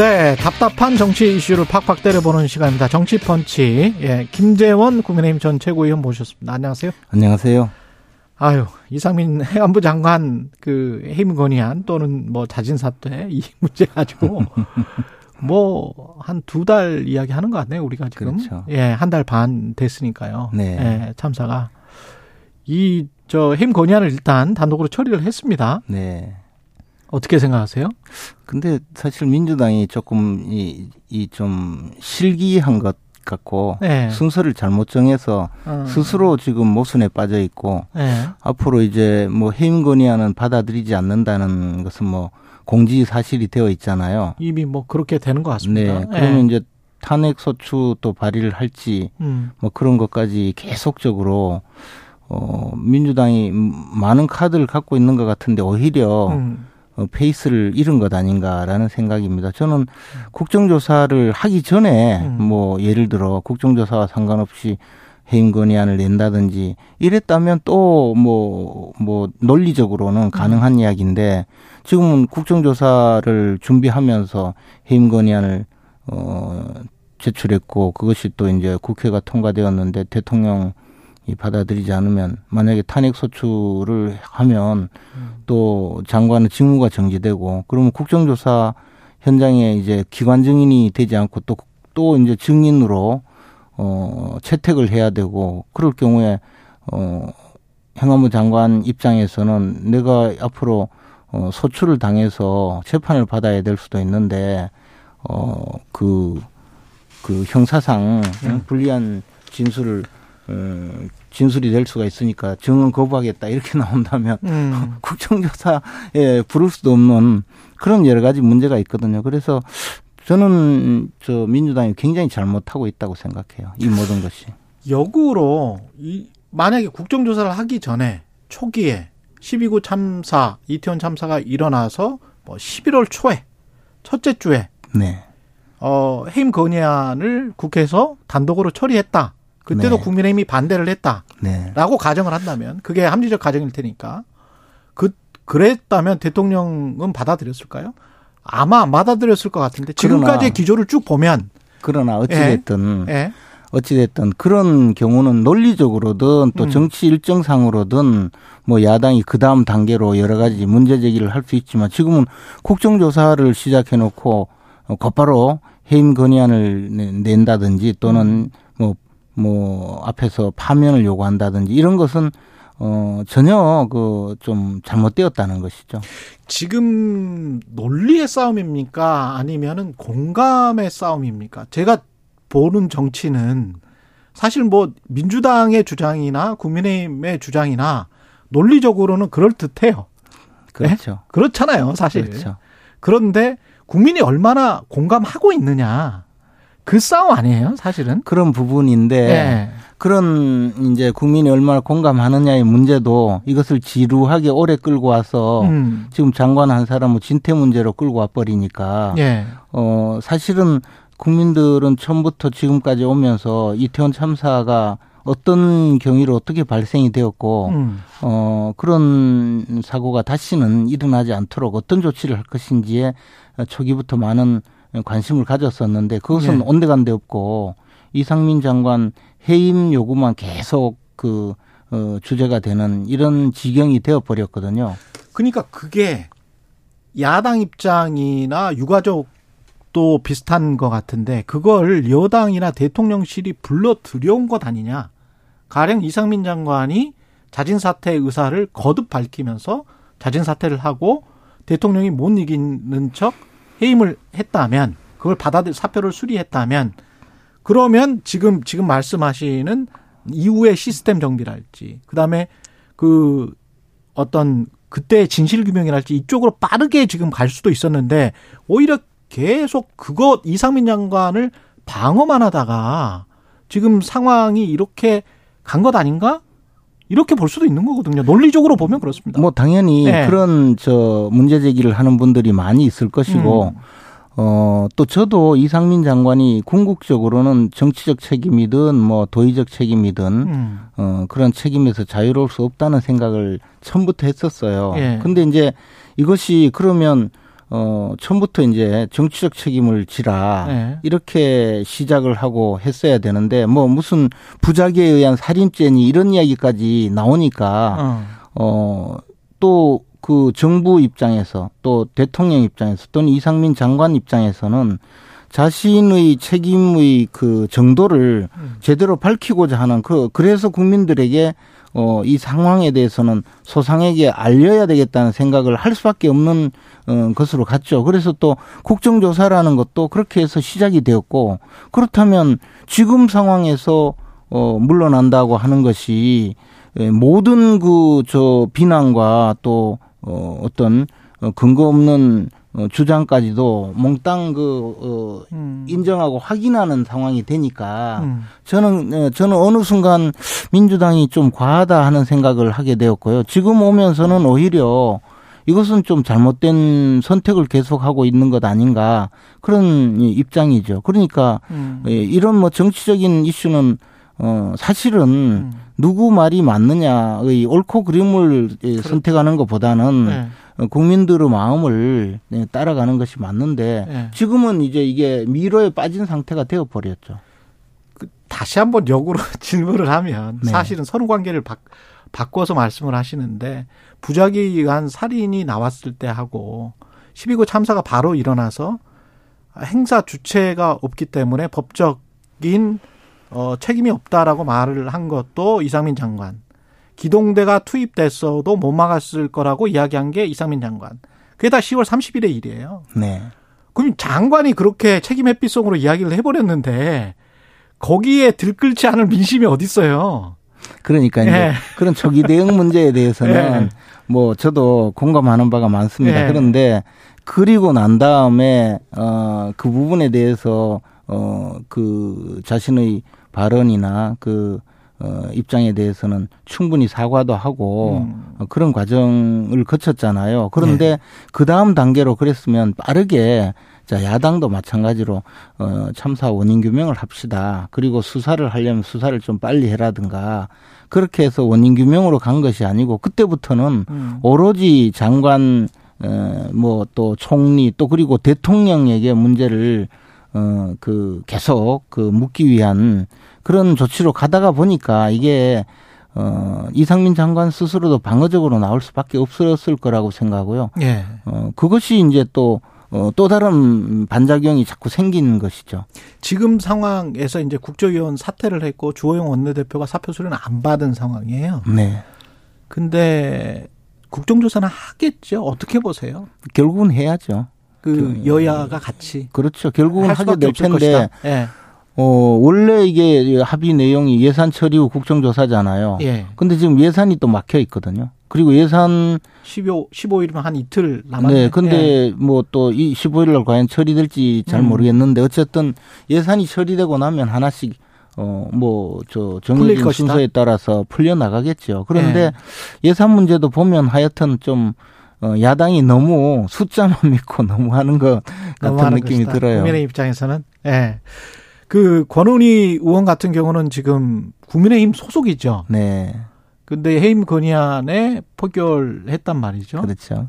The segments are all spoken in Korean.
네, 답답한 정치 이슈를 팍팍 때려보는 시간입니다. 정치 펀치. 예, 김재원 국민의힘 전 최고위원 모셨습니다. 안녕하세요. 안녕하세요. 아유, 이상민 해안부 장관 그 해임 건의안 또는 뭐 자진 사퇴 이 문제 가지고 뭐 한 두 달 이야기 하는 것 같네요. 우리가 지금 그렇죠. 예, 한 달 반 됐으니까요. 네. 예, 참사가 이 저 해임 건의안을 일단 단독으로 처리를 했습니다. 네. 어떻게 생각하세요? 근데 사실 민주당이 조금 이이좀 실기한 것 같고 네. 순서를 잘못 정해서 어, 스스로 지금 모순에 빠져 있고 예. 앞으로 이제 뭐 해임 건의안은 받아들이지 않는다는 것은 뭐 공지 사실이 되어 있잖아요. 이미 뭐 그렇게 되는 것 같습니다. 네. 그러면 예. 이제 탄핵 소추 또 발의를 할지 음. 뭐 그런 것까지 계속적으로 어 민주당이 많은 카드를 갖고 있는 것 같은데 오히려 음. 어, 페이스를 잃은 것 아닌가라는 생각입니다. 저는 국정조사를 하기 전에 음. 뭐 예를 들어 국정조사와 상관없이 해임 건의안을 낸다든지 이랬다면 또 뭐뭐 논리적으로는 가능한 이야기인데 지금은 국정조사를 준비하면서 해임 건의안을 어 제출했고 그것이 또 이제 국회가 통과되었는데 대통령이 받아들이지 않으면 만약에 탄핵 소추를 하면 또 장관의 직무가 정지되고 그러면 국정조사 현장에 이제 기관 증인이 되지 않고 또또 이제 증인으로 어 채택을 해야 되고 그럴 경우에 어 행안부 장관 입장에서는 내가 앞으로 어 소추를 당해서 재판을 받아야 될 수도 있는데 어그 그 형사상 음. 불리한 진술을 어, 진술이 될 수가 있으니까 증언 거부하겠다 이렇게 나온다면 음. 국정조사에 부를 수도 없는 그런 여러 가지 문제가 있거든요. 그래서 저는 저 민주당이 굉장히 잘못하고 있다고 생각해요. 이 모든 것이. 역으로 이 만약에 국정조사를 하기 전에 초기에 12구 참사, 이태원 참사가 일어나서 뭐 11월 초에 첫째 주에 네. 어 해임 건의안을 국회에서 단독으로 처리했다. 그때도 네. 국민의힘이 반대를 했다라고 네. 가정을 한다면 그게 합리적 가정일 테니까 그 그랬다면 대통령은 받아들였을까요? 아마 안 받아들였을 것 같은데 지금까지의 기조를 쭉 보면 그러나 어찌됐든 예. 어찌됐든 그런 경우는 논리적으로든 또 음. 정치 일정상으로든 뭐 야당이 그 다음 단계로 여러 가지 문제 제기를 할 수 있지만 지금은 국정조사를 시작해 놓고 어, 곧바로 해임 건의안을 내- 낸다든지 또는 뭐, 뭐 앞에서 파면을 요구한다든지 이런 것은 어, 전혀 그 좀 잘못되었다는 것이죠. 지금 논리의 싸움입니까? 아니면은 공감의 싸움입니까? 제가 보는 정치는 사실 뭐 민주당의 주장이나 국민의힘의 주장이나 논리적으로는 그럴 듯해요. 그렇죠. 그렇잖아요, 사실. 그렇죠. 그런데 국민이 얼마나 공감하고 있느냐. 그 싸움 아니에요, 사실은. 그런 부분인데 예. 그런 이제 국민이 얼마나 공감하느냐의 문제도 이것을 지루하게 오래 끌고 와서 음. 지금 장관 한 사람을 진퇴 문제로 끌고 와 버리니까 예. 어 사실은 국민들은 처음부터 지금까지 오면서 이태원 참사가 어떤 경위로 어떻게 발생이 되었고 음. 어 그런 사고가 다시는 일어나지 않도록 어떤 조치를 할 것인지에 초기부터 많은 관심을 가졌었는데 그것은 예. 온데간데 없고 이상민 장관 해임 요구만 계속 그 어, 주제가 되는 이런 지경이 되어 버렸거든요. 그러니까 그게 야당 입장이나 유가족도 비슷한 것 같은데 그걸 여당이나 대통령실이 불러 들여온 것 아니냐. 가령 이상민 장관이 자진 사퇴 의사를 거듭 밝히면서 자진 사퇴를 하고 대통령이 못 이기는 척 해임을 했다면 그걸 받아들 사표를 수리했다면 그러면 지금 지금 말씀하시는 이후의 시스템 정비랄지 그다음에 그 어떤 그때 진실 규명이랄지 이쪽으로 빠르게 지금 갈 수도 있었는데 오히려 계속 그것 이상민 장관을 방어만 하다가 지금 상황이 이렇게 간 것 아닌가? 이렇게 볼 수도 있는 거거든요. 논리적으로 보면 그렇습니다. 뭐 당연히 네. 그런 저 문제 제기를 하는 분들이 많이 있을 것이고 음. 어, 또 저도 이상민 장관이 궁극적으로는 정치적 책임이든 뭐 도의적 책임이든 음. 어, 그런 책임에서 자유로울 수 없다는 생각을 처음부터 했었어요. 예. 근데 이제 이것이 그러면 어, 처음부터 이제 정치적 책임을 지라 네. 이렇게 시작을 하고 했어야 되는데 뭐 무슨 부작위에 의한 살인죄니 이런 이야기까지 나오니까 어. 어, 또 그 정부 입장에서 또 대통령 입장에서 또는 이상민 장관 입장에서는 자신의 책임의 그 정도를 음. 제대로 밝히고자 하는 그 그래서 국민들에게 어, 이 상황에 대해서는 소상에게 알려야 되겠다는 생각을 할 수밖에 없는 어, 것으로 갔죠. 그래서 또 국정조사라는 것도 그렇게 해서 시작이 되었고 그렇다면 지금 상황에서 어, 물러난다고 하는 것이 예, 모든 그 저 비난과 또 어, 어떤 어, 근거 없는 어, 주장까지도 몽땅 그 어, 음. 인정하고 확인하는 상황이 되니까 음. 저는 어, 저는 어느 순간 민주당이 좀 과하다 하는 생각을 하게 되었고요. 지금 오면서는 오히려 이것은 좀 잘못된 선택을 계속하고 있는 것 아닌가 그런 입장이죠. 그러니까 음. 예, 이런 뭐 정치적인 이슈는 어 사실은 음. 누구 말이 맞느냐의 옳고 그름을 예, 선택하는 것보다는 네. 어, 국민들의 마음을 네, 따라가는 것이 맞는데 네. 지금은 이제 이게 미로에 빠진 상태가 되어 버렸죠. 다시 한번 역으로 질문을 하면 네. 사실은 선후 관계를 바, 바꿔서 말씀을 하시는데 부작위에 의한 살인이 나왔을 때 하고 12구 참사가 바로 일어나서 행사 주체가 없기 때문에 법적인 어, 책임이 없다라고 말을 한 것도 이상민 장관. 기동대가 투입됐어도 못 막았을 거라고 이야기한 게 이상민 장관. 그게 다 10월 30일의 일이에요. 네. 그럼 장관이 그렇게 책임 회피성으로 이야기를 해버렸는데 거기에 들끓지 않을 민심이 어디 있어요? 그러니까 이제 예. 그런 초기 대응 문제에 대해서는 예. 뭐 저도 공감하는 바가 많습니다. 예. 그런데 그리고 난 다음에 어그 부분에 대해서 어그 자신의 발언이나 그 어, 입장에 대해서는 충분히 사과도 하고 음. 어, 그런 과정을 거쳤잖아요. 그런데 네. 그 다음 단계로 그랬으면 빠르게 자 야당도 마찬가지로 어, 참사 원인 규명을 합시다. 그리고 수사를 하려면 수사를 좀 빨리 해라든가 그렇게 해서 원인 규명으로 간 것이 아니고 그때부터는 음. 오로지 장관 뭐 또 총리 또 그리고 대통령에게 문제를 어 그 계속 그 묻기 위한 그런 조치로 가다가 보니까 이게 어 이상민 장관 스스로도 방어적으로 나올 수밖에 없었을 거라고 생각하고요. 예. 어 그것이 이제 또 어, 또 다른 반작용이 자꾸 생기는 것이죠. 지금 상황에서 이제 국조위원 사퇴를 했고 주호영 원내대표가 사표 수리는 안 받은 상황이에요. 네. 근데 국정조사는 하겠죠. 어떻게 보세요? 결국은 해야죠. 그 여야가 같이 그렇죠. 결국은 할 하게 될 텐데. 예. 어, 원래 이게 합의 내용이 예산 처리 후 국정조사잖아요. 예. 근데 지금 예산이 또 막혀 있거든요. 그리고 예산 15 15일이면 한 이틀 남았네. 네, 근데 뭐또 이 15일 날 과연 처리될지 잘 음. 모르겠는데 어쨌든 예산이 처리되고 나면 하나씩 어뭐저 풀릴 정해진. 순서에 따라서 풀려 나가겠죠. 그런데 네. 예산 문제도 보면 하여튼 좀 어, 야당이 너무 숫자만 믿고 너무 하는 것 같은 너무하는 느낌이 것이다. 들어요. 국민의 입장에서는 예. 그 권은희 의원 같은 경우는 지금 국민의힘 소속이죠. 네, 근데 해임 건의안에 포결했단 말이죠. 그렇죠.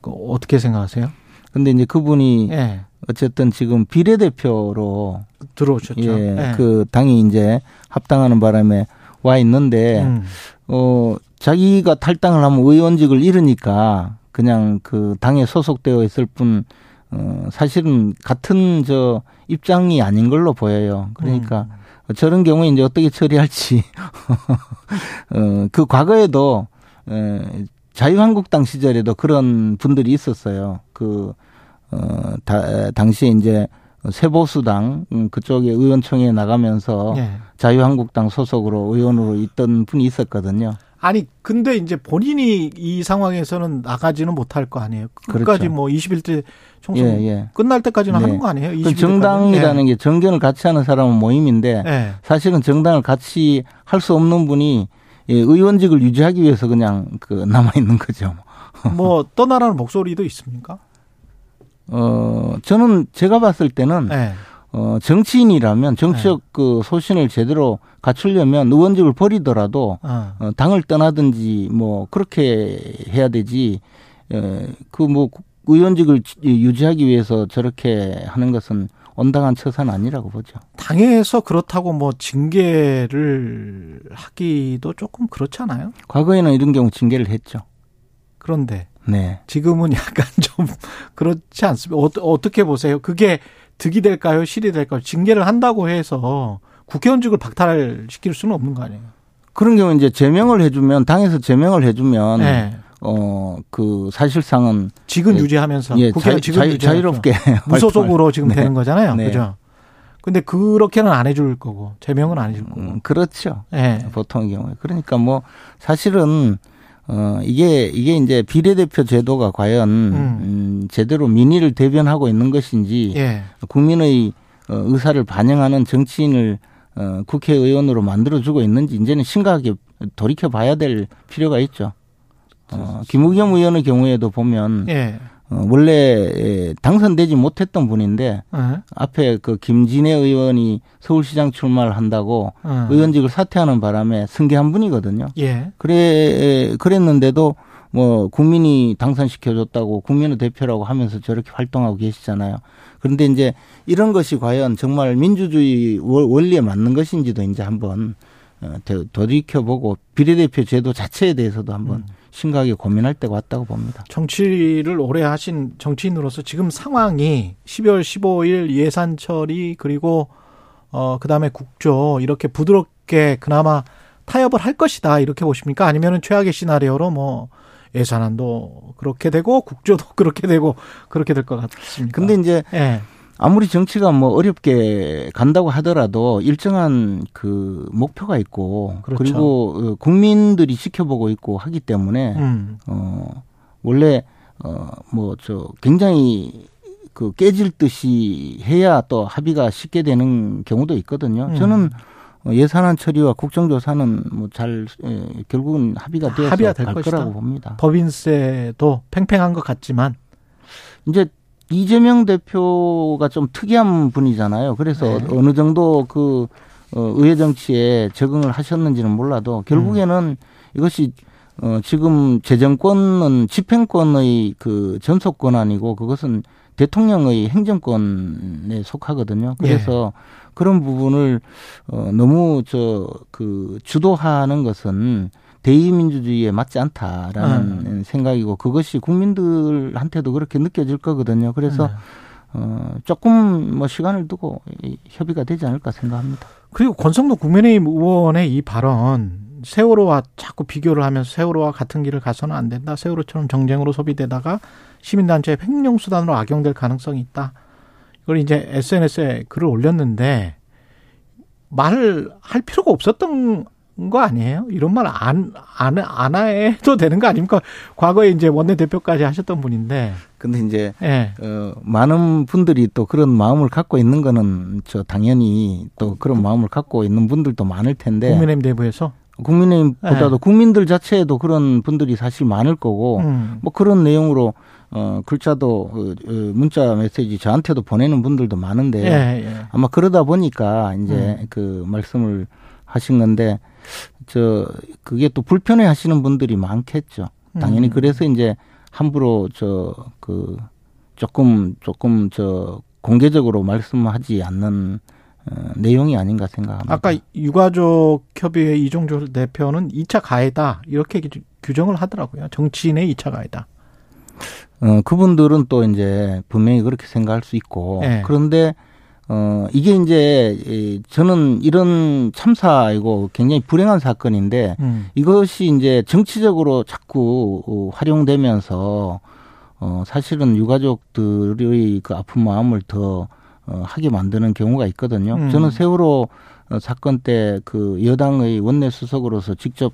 그 어떻게 생각하세요? 근데 이제 그분이 예. 어쨌든 지금 비례대표로 들어오셨죠. 예, 예. 그 당이 이제 합당하는 바람에 와 있는데 음. 어 자기가 탈당을 하면 의원직을 잃으니까 그냥 그 당에 소속되어 있을 뿐 어, 사실은 같은 저 입장이 아닌 걸로 보여요. 그러니까 음. 저런 경우에 이제 어떻게 처리할지 어, 그 과거에도 에, 자유한국당 시절에도 그런 분들이 있었어요. 그 어, 다, 당시에 이제 세보수당 음, 그쪽에 의원총회에 나가면서 예. 자유한국당 소속으로 의원으로 있던 분이 있었거든요. 아니 근데 이제 본인이 이 상황에서는 나가지는 못할 거 아니에요. 끝까지 그렇죠. 뭐 21대 총선 예, 예. 끝날 때까지는 네. 하는 거 아니에요? 그 21대 까지? 정당이라는 게 정견을 같이 하는 사람은 모임인데 예. 예. 사실은 정당을 같이 할 수 없는 분이 예, 의원직을 유지하기 위해서 그냥 그 남아 있는 거죠. 뭐 떠나라는 목소리도 있습니까? 어 저는 제가 봤을 때는 예. 어 정치인이라면 정치적 네. 그 소신을 제대로 갖추려면 의원직을 버리더라도 어. 어, 당을 떠나든지 뭐 그렇게 해야 되지. 그뭐 의원직을 유지하기 위해서 저렇게 하는 것은 온당한 처사는 아니라고 보죠. 당에서 그렇다고 뭐 징계를 하기도 조금 그렇잖아요. 과거에는 이런 경우 징계를 했죠. 그런데 네. 지금은 약간 좀 그렇지 않습니까? 어, 어떻게 보세요? 그게 득이 될까요? 실이 될까요? 징계를 한다고 해서 국회의원직을 박탈시킬 수는 없는 거 아니에요? 그런 경우 이제 제명을 해주면 당에서 제명을 해주면 네. 어 그 사실상은 직은 예, 유지하면서 예, 자, 자, 자유롭게 무소속으로 지금 네. 되는 거잖아요. 네. 그죠? 근데 그렇게는 안 해줄 거고 제명은 안 해줄 거고. 음, 그렇죠. 네. 보통의 경우에 그러니까 뭐 사실은 어 이게 이게 이제 비례대표 제도가 과연 음. 음 제대로 민의를 대변하고 있는 것인지 예. 국민의 어, 의사를 반영하는 정치인을 어, 국회의원으로 만들어주고 있는지 이제는 심각하게 돌이켜 봐야 될 필요가 있죠. 어, 김우겸 의원의 경우에도 보면 예. 어, 원래 당선되지 못했던 분인데 예. 앞에 그 김진애 의원이 서울시장 출마를 한다고 예. 의원직을 사퇴하는 바람에 승계한 분이거든요. 예. 그래 그랬는데도 뭐 국민이 당선시켜줬다고 국민의 대표라고 하면서 저렇게 활동하고 계시잖아요. 그런데 이제 이런 것이 과연 정말 민주주의 원리에 맞는 것인지도 이제 한번 어, 돌이켜보고 비례대표 제도 자체에 대해서도 한번 음. 심각하게 고민할 때가 왔다고 봅니다. 정치를 오래 하신 정치인으로서 지금 상황이 12월 15일 예산 처리 그리고 어 그다음에 국조 이렇게 부드럽게 그나마 타협을 할 것이다 이렇게 보십니까? 아니면은 최악의 시나리오로 뭐 예산안도 그렇게 되고 국조도 그렇게 되고 그렇게 될 것 같습니다. 근데 이제 네. 아무리 정치가 뭐 어렵게 간다고 하더라도 일정한 그 목표가 있고 그렇죠. 그리고 어, 국민들이 지켜보고 있고 하기 때문에 음. 어 원래 어뭐 저 굉장히 그 깨질 듯이 해야 또 합의가 쉽게 되는 경우도 있거든요. 음. 저는 어, 예산안 처리와 국정조사는 뭐잘 예, 결국은 합의가 되어서 합의가 될 거라고 봅니다. 법인세도 팽팽한 것 같지만 이제 이재명 대표가 좀 특이한 분이잖아요. 그래서 네. 어느 정도 그 어, 의회 정치에 적응을 하셨는지는 몰라도 결국에는 음. 이것이 어, 지금 재정권은 집행권의 그 전속 권한이고 그것은 대통령의 행정권에 속하거든요. 그래서 예. 그런 부분을 어 너무 저 그 주도하는 것은 대의민주주의에 맞지 않다라는 음. 생각이고 그것이 국민들한테도 그렇게 느껴질 거거든요. 그래서 음. 어 조금 뭐 시간을 두고 협의가 되지 않을까 생각합니다. 그리고 권성도 국민의힘 의원의 이 발언 세월호와 자꾸 비교를 하면서 세월호와 같은 길을 가서는 안 된다. 세월호처럼 정쟁으로 소비되다가 시민단체의 횡령수단으로 악용될 가능성이 있다. 이걸 이제 SNS에 글을 올렸는데 말을 할 필요가 없었던 거 아니에요? 이런 말 안, 안, 안 해도 되는 거 아닙니까? 과거에 이제 원내대표까지 하셨던 분인데. 근데 이제, 네. 어, 많은 분들이 또 그런 마음을 갖고 있는 거는 저 당연히 또 그런 마음을 갖고 있는 분들도 많을 텐데. 국민의힘 내부에서? 국민의힘보다도 네. 국민들 자체에도 그런 분들이 사실 많을 거고, 음. 뭐 그런 내용으로 어, 글자도, 어, 어, 문자 메시지 저한테도 보내는 분들도 많은데, 예, 예. 아마 그러다 보니까 이제 음. 그 말씀을 하신 건데, 저, 그게 또 불편해 하시는 분들이 많겠죠. 당연히 음. 그래서 이제 함부로 저, 그, 조금, 조금 저, 공개적으로 말씀하지 않는 어, 내용이 아닌가 생각합니다. 아까 유가족 협의회 이종조 대표는 2차 가해다 이렇게 규정을 하더라고요. 정치인의 2차 가해다. 어, 그분들은 또 이제 분명히 그렇게 생각할 수 있고 네. 그런데 어, 이게 이제 저는 이런 참사이고 굉장히 불행한 사건인데 음. 이것이 이제 정치적으로 자꾸 어, 활용되면서 어, 사실은 유가족들의 그 아픈 마음을 더 어, 하게 만드는 경우가 있거든요. 음. 저는 세월호 어, 사건 때 그 여당의 원내 수석으로서 직접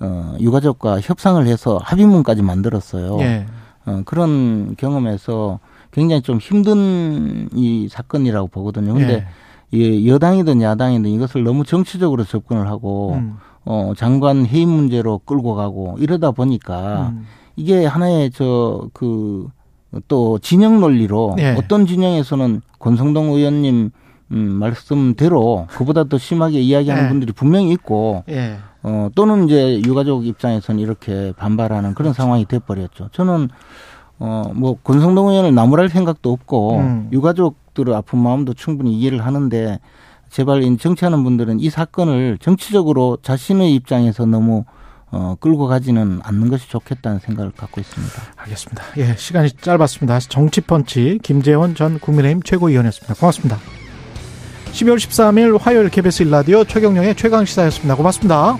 어, 유가족과 협상을 해서 합의문까지 만들었어요. 예. 어, 그런 경험에서 굉장히 좀 힘든 이 사건이라고 보거든요. 근데 예. 여당이든 야당이든 이것을 너무 정치적으로 접근을 하고 음. 어, 장관 해임 문제로 끌고 가고 이러다 보니까 음. 이게 하나의 저 그 또 진영 논리로 예. 어떤 진영에서는 권성동 의원님 음, 말씀대로 그보다 더 심하게 이야기하는 예. 분들이 분명히 있고 예. 어, 또는 이제 유가족 입장에서는 이렇게 반발하는 그런 상황이 돼버렸죠. 저는 어, 뭐, 권성동 의원을 나무랄 생각도 없고, 음. 유가족들의 아픈 마음도 충분히 이해를 하는데, 제발 이 정치하는 분들은 이 사건을 정치적으로 자신의 입장에서 너무 어, 끌고 가지는 않는 것이 좋겠다는 생각을 갖고 있습니다. 알겠습니다. 예, 시간이 짧았습니다. 정치펀치 김재원 전 국민의힘 최고위원이었습니다. 고맙습니다. 12월 13일 화요일 KBS 일라디오 최경령의 최강시사였습니다. 고맙습니다.